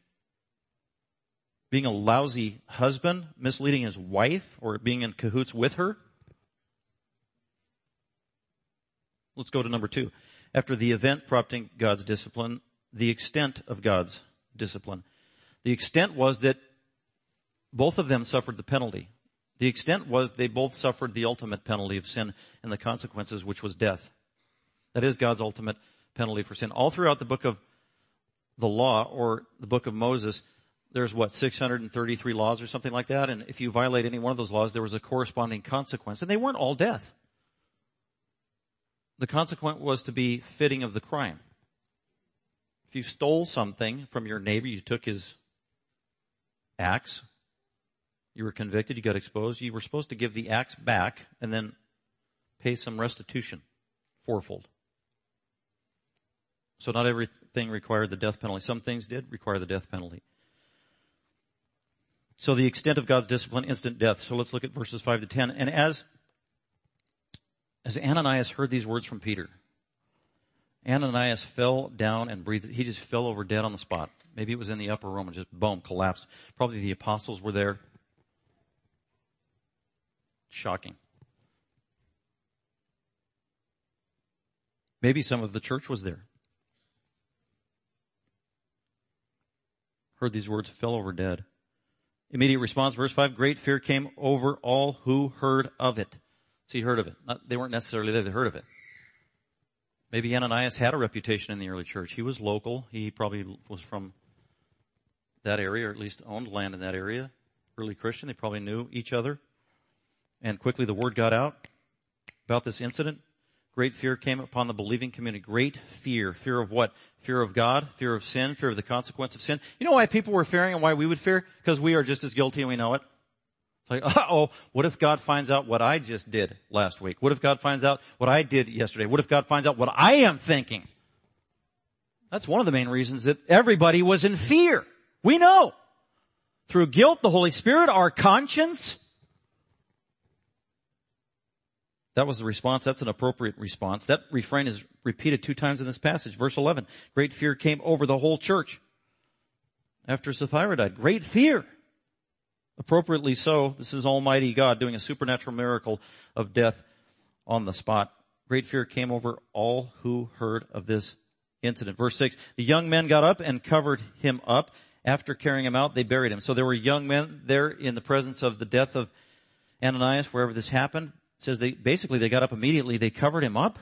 being a lousy husband, misleading his wife, or being in cahoots with her. Let's go to number two. After the event prompting God's discipline, the extent of God's discipline. The extent was that both of them suffered the penalty. The extent was they both suffered the ultimate penalty of sin and the consequences, which was death. That is God's ultimate penalty for sin. All throughout the book of the law or the book of Moses, there's what, 633 laws or something like that. And if you violate any one of those laws, there was a corresponding consequence. And they weren't all death. The consequence was to be fitting of the crime. If you stole something from your neighbor, you took his axe, you were convicted, you got exposed, you were supposed to give the axe back and then pay some restitution, fourfold. So not everything required the death penalty. Some things did require the death penalty. So the extent of God's discipline, instant death. So let's look at verses 5 to 10. And as, as Ananias heard these words from Peter, Ananias fell down and breathed. He just fell over dead on the spot. Maybe it was in the upper room and just boom, collapsed. Probably the apostles were there. Shocking. Maybe some of the church was there. Heard these words, fell over dead. Immediate response, verse 5, great fear came over all who heard of it. See, heard of it. Not, they weren't necessarily there, they heard of it. Maybe Ananias had a reputation in the early church. He was local. He probably was from that area, or at least owned land in that area. Early Christian. They probably knew each other. And quickly the word got out about this incident. Great fear came upon the believing community. Great fear. Fear of what? Fear of God, fear of sin, fear of the consequence of sin. You know why people were fearing and why we would fear? Because we are just as guilty and we know it. It's like, oh, what if God finds out what I just did last week? What if God finds out what I did yesterday? What if God finds out what I am thinking? That's one of the main reasons that everybody was in fear. We know. Through guilt, the Holy Spirit, our conscience, That was the response. That's an appropriate response. That refrain is repeated two times in this passage. Verse 11. Great fear came over the whole church after Sapphira died. Great fear. Appropriately so. This is Almighty God doing a supernatural miracle of death on the spot. Great fear came over all who heard of this incident. Verse 6. The young men got up and covered him up. After carrying him out, they buried him. So there were young men there in the presence of the death of Ananias, wherever this happened says they basically they got up immediately, they covered him up,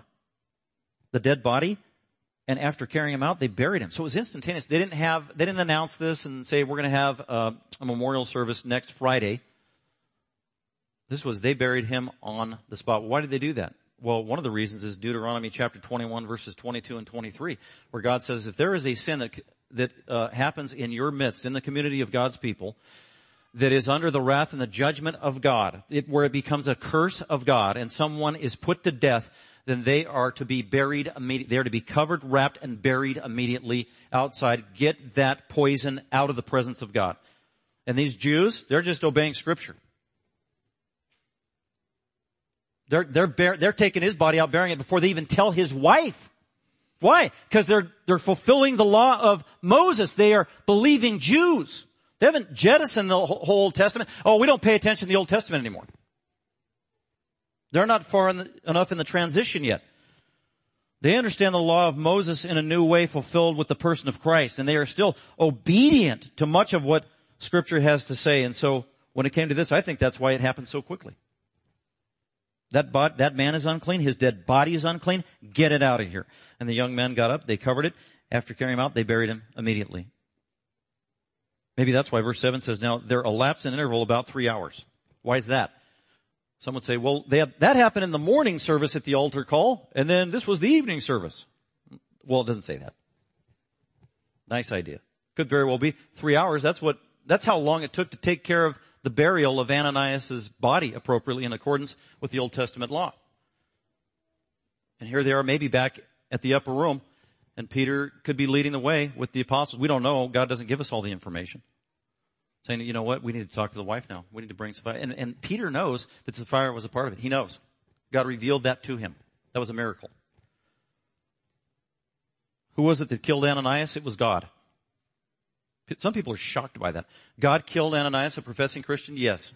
the dead body, and after carrying him out, they buried him. So it was instantaneous. They didn't have, they didn't announce this and say we're going to have a, a memorial service next Friday. This was they buried him on the spot. Why did they do that? Well, one of the reasons is Deuteronomy chapter 21 verses 22 and 23, where God says if there is a sin that that uh, happens in your midst, in the community of God's people, that is under the wrath and the judgment of God, it, where it becomes a curse of God and someone is put to death, then they are to be buried immediately. They are to be covered, wrapped, and buried immediately outside. Get that poison out of the presence of God. And these Jews, they're just obeying scripture. They're, they're, bear, they're taking his body out, burying it before they even tell his wife. Why? Because they're, they're fulfilling the law of Moses. They are believing Jews. They haven't jettisoned the whole Old Testament. Oh, we don't pay attention to the Old Testament anymore. They're not far in the, enough in the transition yet. They understand the law of Moses in a new way fulfilled with the person of Christ, and they are still obedient to much of what scripture has to say. And so when it came to this, I think that's why it happened so quickly. That, that man is unclean. His dead body is unclean. Get it out of here. And the young men got up. They covered it. After carrying him out, they buried him immediately. Maybe that's why verse 7 says, now there elapsed an interval about three hours. Why is that? Some would say, well, had, that happened in the morning service at the altar call, and then this was the evening service. Well, it doesn't say that. Nice idea. Could very well be three hours. That's what, that's how long it took to take care of the burial of Ananias' body appropriately in accordance with the Old Testament law. And here they are maybe back at the upper room and Peter could be leading the way with the apostles. We don't know. God doesn't give us all the information. Saying, you know what? We need to talk to the wife now. We need to bring Sapphira. And, and Peter knows that Sapphira was a part of it. He knows. God revealed that to him. That was a miracle. Who was it that killed Ananias? It was God. Some people are shocked by that. God killed Ananias, a professing Christian? Yes.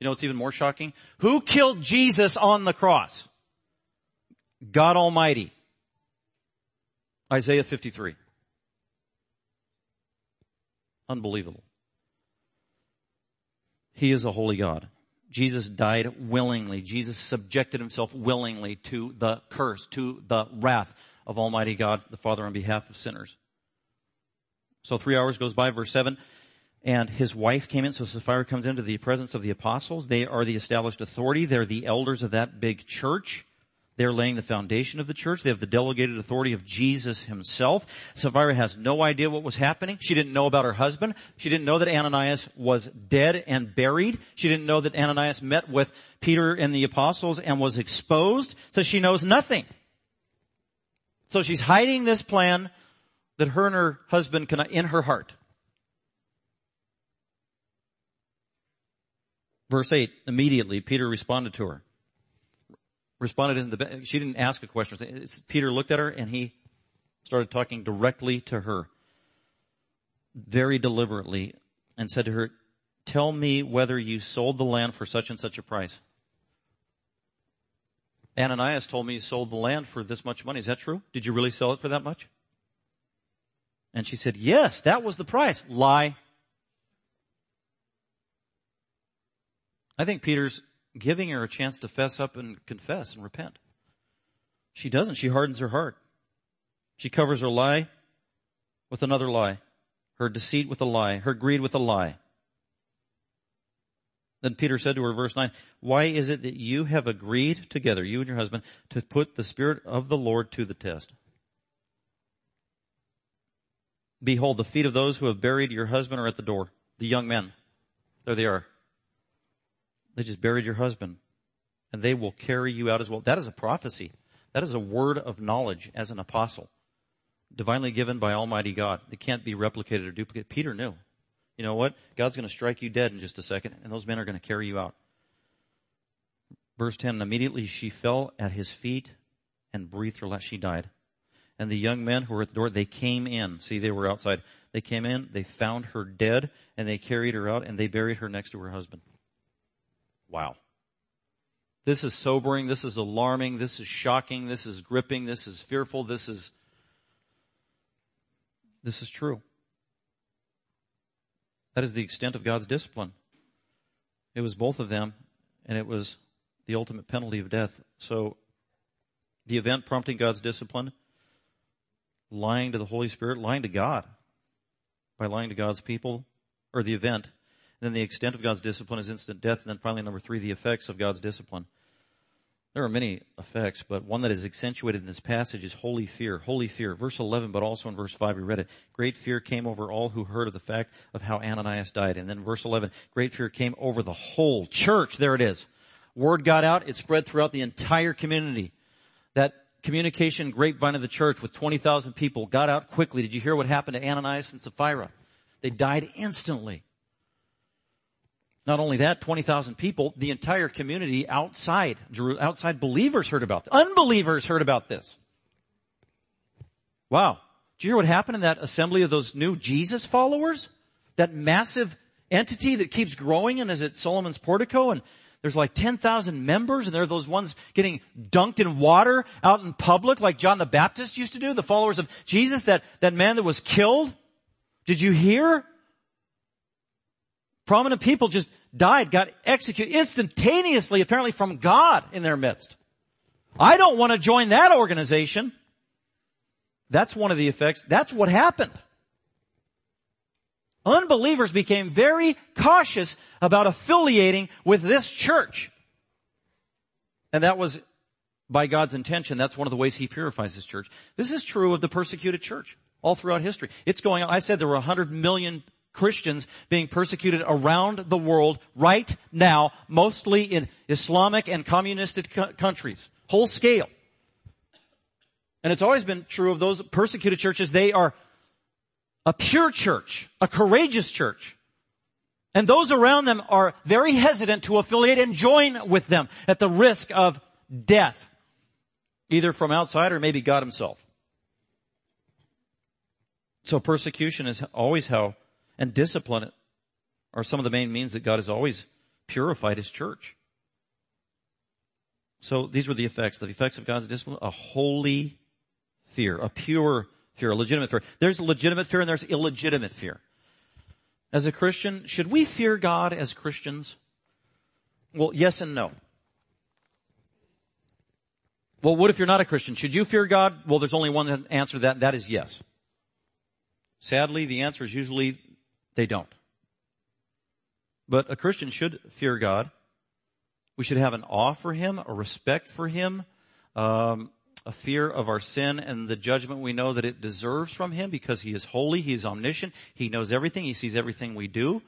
You know what's even more shocking? Who killed Jesus on the cross? God Almighty. Isaiah 53. Unbelievable. He is a holy God. Jesus died willingly. Jesus subjected himself willingly to the curse, to the wrath of Almighty God, the Father, on behalf of sinners. So three hours goes by, verse 7, and his wife came in. So Sapphira comes into the presence of the apostles. They are the established authority. They're the elders of that big church. They're laying the foundation of the church. They have the delegated authority of Jesus himself. Sapphira has no idea what was happening. She didn't know about her husband. She didn't know that Ananias was dead and buried. She didn't know that Ananias met with Peter and the apostles and was exposed. So she knows nothing. So she's hiding this plan that her and her husband can, in her heart. Verse 8, immediately Peter responded to her responded isn't the, best. she didn't ask a question. Peter looked at her and he started talking directly to her, very deliberately, and said to her, tell me whether you sold the land for such and such a price. Ananias told me you sold the land for this much money. Is that true? Did you really sell it for that much? And she said, yes, that was the price. Lie. I think Peter's giving her a chance to fess up and confess and repent. She doesn't. She hardens her heart. She covers her lie with another lie, her deceit with a lie, her greed with a lie. Then Peter said to her, verse 9, Why is it that you have agreed together, you and your husband, to put the Spirit of the Lord to the test? Behold, the feet of those who have buried your husband are at the door. The young men. There they are. They just buried your husband and they will carry you out as well. That is a prophecy. That is a word of knowledge as an apostle. Divinely given by Almighty God. It can't be replicated or duplicated. Peter knew. You know what? God's going to strike you dead in just a second and those men are going to carry you out. Verse 10, immediately she fell at his feet and breathed her last. She died. And the young men who were at the door, they came in. See, they were outside. They came in, they found her dead, and they carried her out, and they buried her next to her husband. Wow. This is sobering. This is alarming. This is shocking. This is gripping. This is fearful. This is, this is true. That is the extent of God's discipline. It was both of them, and it was the ultimate penalty of death. So, the event prompting God's discipline, lying to the Holy Spirit, lying to God by lying to God's people, or the event then the extent of God's discipline is instant death. And then finally, number three, the effects of God's discipline. There are many effects, but one that is accentuated in this passage is holy fear. Holy fear. Verse 11, but also in verse 5 we read it. Great fear came over all who heard of the fact of how Ananias died. And then verse 11, great fear came over the whole church. There it is. Word got out. It spread throughout the entire community. That communication grapevine of the church with 20,000 people got out quickly. Did you hear what happened to Ananias and Sapphira? They died instantly. Not only that, 20,000 people, the entire community outside, outside believers heard about this. Unbelievers heard about this. Wow. Do you hear what happened in that assembly of those new Jesus followers? That massive entity that keeps growing and is at Solomon's portico and there's like 10,000 members and there are those ones getting dunked in water out in public like John the Baptist used to do, the followers of Jesus, that, that man that was killed. Did you hear? Prominent people just died, got executed instantaneously, apparently from God in their midst. I don't want to join that organization. That's one of the effects. That's what happened. Unbelievers became very cautious about affiliating with this church. And that was by God's intention. That's one of the ways He purifies His church. This is true of the persecuted church all throughout history. It's going on. I said there were 100 million Christians being persecuted around the world right now, mostly in Islamic and communistic countries. Whole scale. And it's always been true of those persecuted churches. They are a pure church, a courageous church. And those around them are very hesitant to affiliate and join with them at the risk of death, either from outside or maybe God himself. So persecution is always how and discipline it are some of the main means that God has always purified His church. So these were the effects, the effects of God's discipline, a holy fear, a pure fear, a legitimate fear. There's legitimate fear and there's illegitimate fear. As a Christian, should we fear God as Christians? Well, yes and no. Well, what if you're not a Christian? Should you fear God? Well, there's only one answer to that, and that is yes. Sadly, the answer is usually they don't. But a Christian should fear God. We should have an awe for Him, a respect for Him, um, a fear of our sin and the judgment we know that it deserves from Him because He is holy, He is omniscient, He knows everything, He sees everything we do.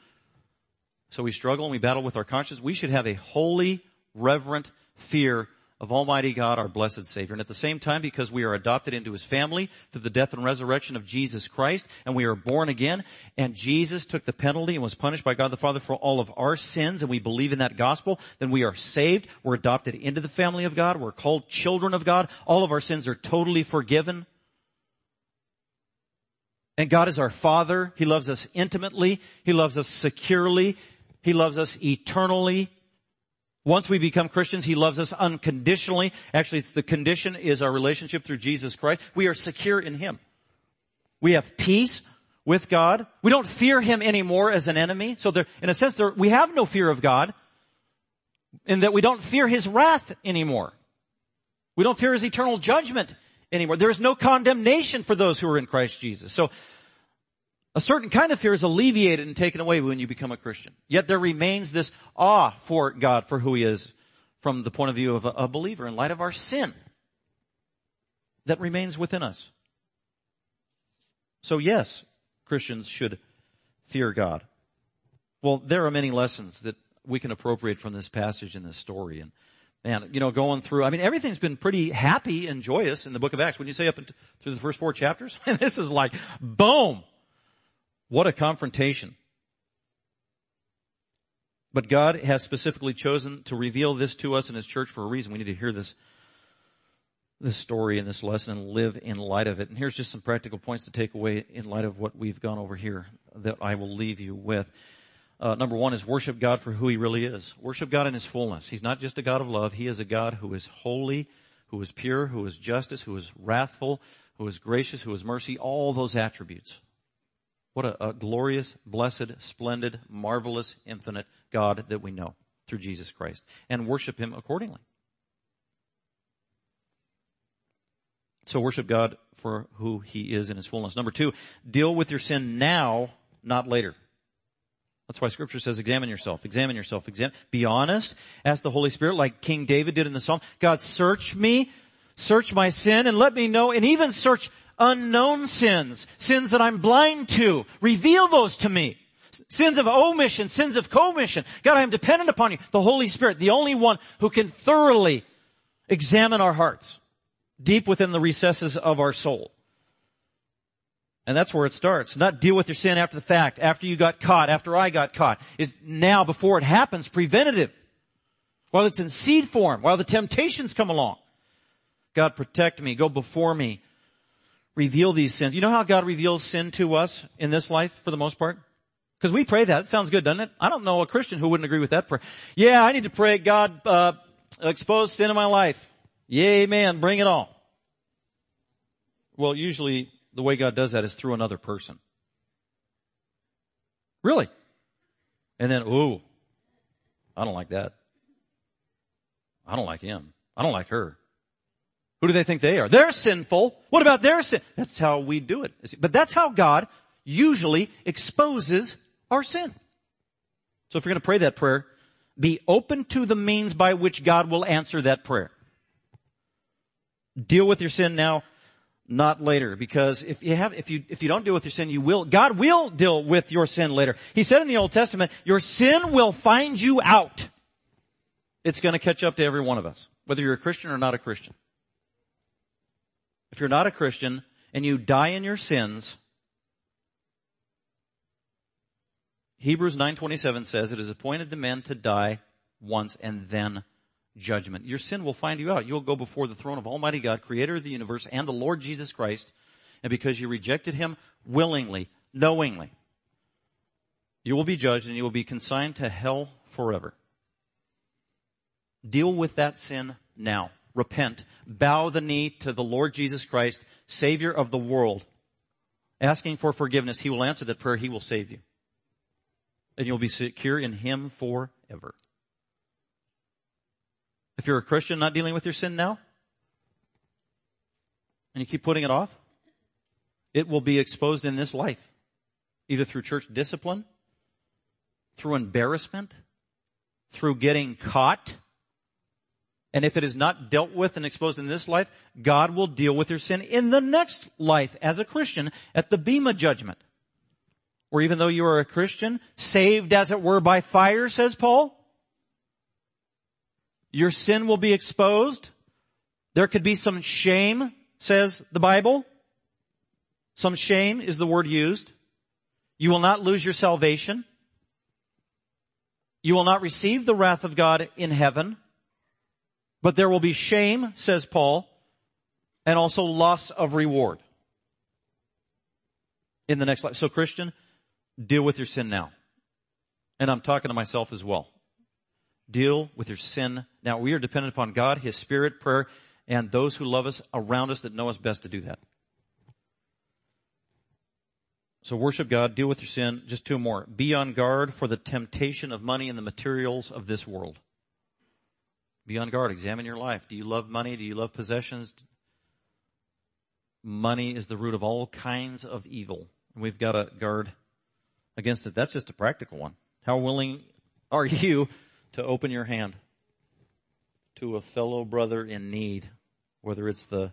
So we struggle and we battle with our conscience. We should have a holy, reverent fear of Almighty God, our blessed Savior. And at the same time, because we are adopted into His family through the death and resurrection of Jesus Christ, and we are born again, and Jesus took the penalty and was punished by God the Father for all of our sins, and we believe in that gospel, then we are saved. We're adopted into the family of God. We're called children of God. All of our sins are totally forgiven. And God is our Father. He loves us intimately. He loves us securely. He loves us eternally. Once we become Christians, He loves us unconditionally. Actually, it's the condition is our relationship through Jesus Christ. We are secure in Him. We have peace with God. We don't fear Him anymore as an enemy. So there, in a sense, there, we have no fear of God in that we don't fear His wrath anymore. We don't fear His eternal judgment anymore. There is no condemnation for those who are in Christ Jesus. So a certain kind of fear is alleviated and taken away when you become a Christian. Yet there remains this awe for God, for who He is, from the point of view of a, believer in light of our sin that remains within us. So yes, Christians should fear God. Well, there are many lessons that we can appropriate from this passage in this story. And man, you know, going through, I mean, everything's been pretty happy and joyous in the book of Acts. When you say up through the first four chapters, this is like, boom, what a confrontation. But God has specifically chosen to reveal this to us in His church for a reason. We need to hear this, this story and this lesson and live in light of it. And here's just some practical points to take away in light of what we've gone over here that I will leave you with. Uh, number one is worship God for who He really is. Worship God in His fullness. He's not just a God of love. He is a God who is holy, who is pure, who is justice, who is wrathful, who is gracious, who is mercy, all those attributes. What a, a glorious, blessed, splendid, marvelous, infinite God that we know through Jesus Christ and worship Him accordingly. So worship God for who He is in His fullness. Number two, deal with your sin now, not later. That's why scripture says examine yourself, examine yourself, examine, be honest, ask the Holy Spirit like King David did in the Psalm. God, search me, search my sin and let me know, and even search unknown sins, sins that I'm blind to. Reveal those to me. Sins of omission, sins of commission. God, I am dependent upon you, the Holy Spirit, the only one who can thoroughly examine our hearts deep within the recesses of our soul. And that's where it starts. Not deal with your sin after the fact, after you got caught, after I got caught. Is now before it happens, preventative. While it's in seed form, while the temptations come along. God protect me, go before me, reveal these sins. You know how God reveals sin to us in this life for the most part? Because we pray that. It sounds good, doesn't it? I don't know a Christian who wouldn't agree with that prayer. Yeah, I need to pray, God, uh, expose sin in my life. Yay, amen. Bring it on. Well, usually the way God does that is through another person. Really? And then, ooh, I don't like that. I don't like him. I don't like her. Who do they think they are? They're sinful. What about their sin? That's how we do it. But that's how God usually exposes our sin. So if you're going to pray that prayer, be open to the means by which God will answer that prayer. Deal with your sin now not later. Because if you have, if you, if you don't deal with your sin, you will, God will deal with your sin later. He said in the Old Testament, your sin will find you out. It's gonna catch up to every one of us, whether you're a Christian or not a Christian. If you're not a Christian and you die in your sins, Hebrews 9:27 says it is appointed to men to die once and then judgment. Your sin will find you out. You'll go before the throne of Almighty God, creator of the universe and the Lord Jesus Christ. And because you rejected him willingly, knowingly, you will be judged and you will be consigned to hell forever. Deal with that sin now. Repent. Bow the knee to the Lord Jesus Christ, Savior of the world. Asking for forgiveness. He will answer that prayer. He will save you. And you'll be secure in Him forever. If you're a Christian not dealing with your sin now, and you keep putting it off, it will be exposed in this life. Either through church discipline, through embarrassment, through getting caught. And if it is not dealt with and exposed in this life, God will deal with your sin in the next life as a Christian at the Bema judgment. Or even though you are a Christian, saved as it were by fire, says Paul, your sin will be exposed. There could be some shame, says the Bible. Some shame is the word used. You will not lose your salvation. You will not receive the wrath of God in heaven. But there will be shame, says Paul, and also loss of reward in the next life. So Christian, deal with your sin now. And I'm talking to myself as well. Deal with your sin. Now we are dependent upon God, His Spirit, prayer, and those who love us around us that know us best to do that. So worship God, deal with your sin. Just two more. Be on guard for the temptation of money and the materials of this world. Be on guard. Examine your life. Do you love money? Do you love possessions? Money is the root of all kinds of evil. And we've got to guard against it. That's just a practical one. How willing are you to open your hand to a fellow brother in need, whether it's the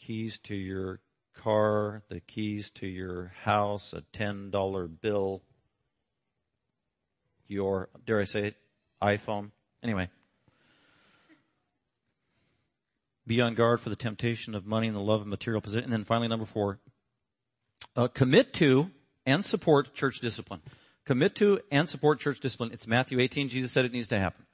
keys to your car, the keys to your house, a $10 bill, your, dare I say it, iPhone. Anyway. Be on guard for the temptation of money and the love of material possession. And then finally, number four, uh, commit to and support church discipline. Commit to and support church discipline. It's Matthew 18. Jesus said it needs to happen.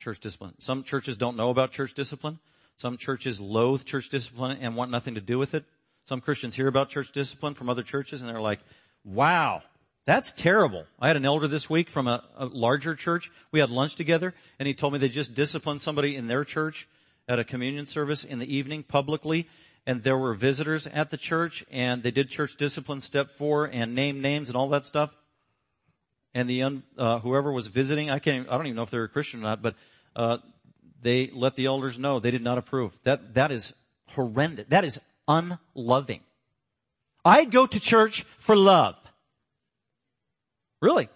Church discipline. Some churches don't know about church discipline. Some churches loathe church discipline and want nothing to do with it. Some Christians hear about church discipline from other churches and they're like, wow, that's terrible. I had an elder this week from a, a larger church. We had lunch together and he told me they just disciplined somebody in their church at a communion service in the evening publicly and there were visitors at the church and they did church discipline step four and name names and all that stuff. And the, uh, whoever was visiting, I can't, I don't even know if they're a Christian or not, but, uh, they let the elders know they did not approve. That, that is horrendous. That is unloving. I go to church for love. Really.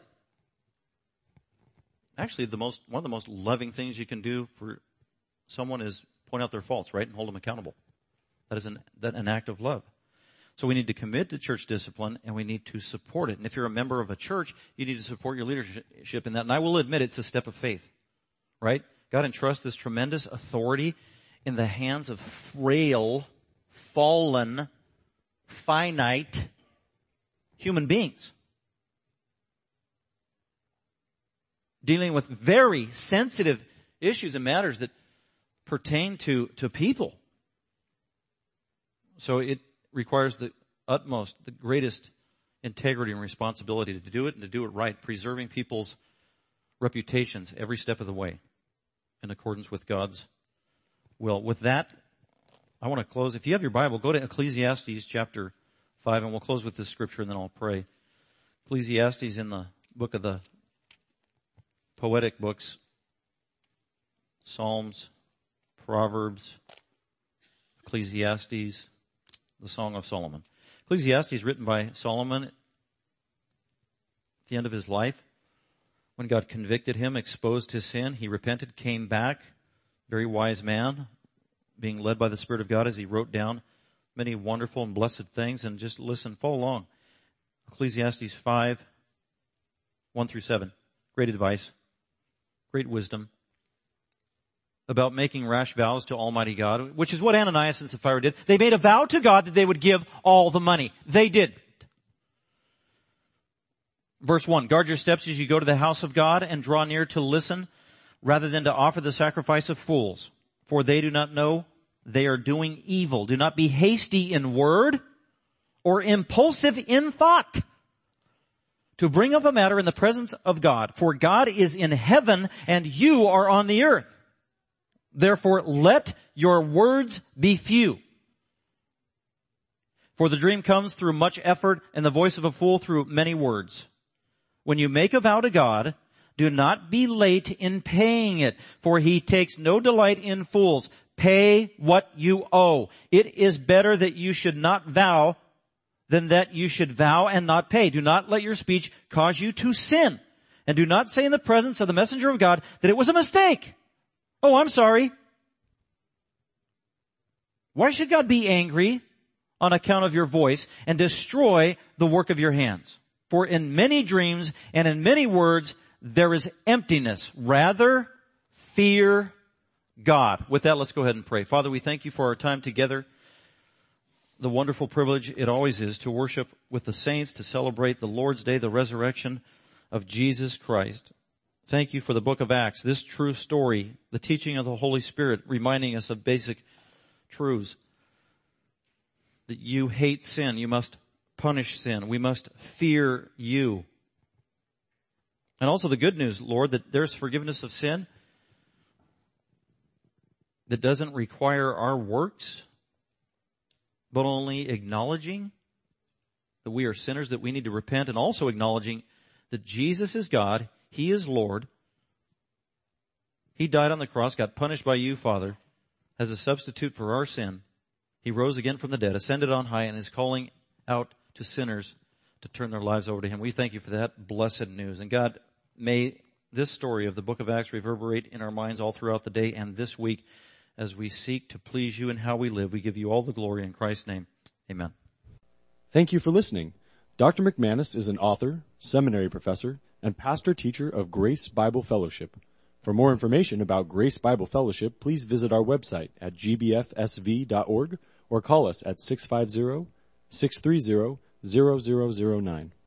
Actually, the most, one of the most loving things you can do for someone is point out their faults, right? And hold them accountable. That is an, that an act of love. So we need to commit to church discipline and we need to support it. And if you're a member of a church, you need to support your leadership in that. And I will admit it's a step of faith, right? God entrusts this tremendous authority in the hands of frail, fallen, finite human beings. Dealing with very sensitive issues and matters that pertain to, to people. So it requires the utmost, the greatest integrity and responsibility to do it and to do it right, preserving people's reputations every step of the way in accordance with God's will. With that, I want to close. If you have your Bible, go to Ecclesiastes chapter 5 and we'll close with this scripture and then I'll pray. Ecclesiastes in the book of the poetic books, Psalms, Proverbs, Ecclesiastes, the Song of Solomon. Ecclesiastes written by Solomon at the end of his life. When God convicted him, exposed his sin, he repented, came back, very wise man, being led by the Spirit of God as he wrote down many wonderful and blessed things and just listen, follow along. Ecclesiastes 5, 1 through 7. Great advice. Great wisdom about making rash vows to Almighty God, which is what Ananias and Sapphira did. They made a vow to God that they would give all the money. They didn't. Verse 1, guard your steps as you go to the house of God and draw near to listen rather than to offer the sacrifice of fools, for they do not know they are doing evil. Do not be hasty in word or impulsive in thought to bring up a matter in the presence of God, for God is in heaven and you are on the earth. Therefore, let your words be few. For the dream comes through much effort and the voice of a fool through many words. When you make a vow to God, do not be late in paying it, for he takes no delight in fools. Pay what you owe. It is better that you should not vow than that you should vow and not pay. Do not let your speech cause you to sin. And do not say in the presence of the messenger of God that it was a mistake. Oh, I'm sorry. Why should God be angry on account of your voice and destroy the work of your hands? For in many dreams and in many words, there is emptiness. Rather, fear God. With that, let's go ahead and pray. Father, we thank you for our time together. The wonderful privilege it always is to worship with the saints, to celebrate the Lord's Day, the resurrection of Jesus Christ. Thank you for the book of Acts, this true story, the teaching of the Holy Spirit, reminding us of basic truths. That you hate sin, you must punish sin, we must fear you. And also the good news, Lord, that there's forgiveness of sin that doesn't require our works, but only acknowledging that we are sinners, that we need to repent, and also acknowledging that Jesus is God, he is Lord. He died on the cross, got punished by you, Father, as a substitute for our sin. He rose again from the dead, ascended on high, and is calling out to sinners to turn their lives over to Him. We thank you for that blessed news. And God, may this story of the book of Acts reverberate in our minds all throughout the day and this week as we seek to please you in how we live. We give you all the glory in Christ's name. Amen. Thank you for listening. Dr. McManus is an author, seminary professor, and pastor teacher of Grace Bible Fellowship. For more information about Grace Bible Fellowship, please visit our website at gbfsv.org or call us at 650 630 0009.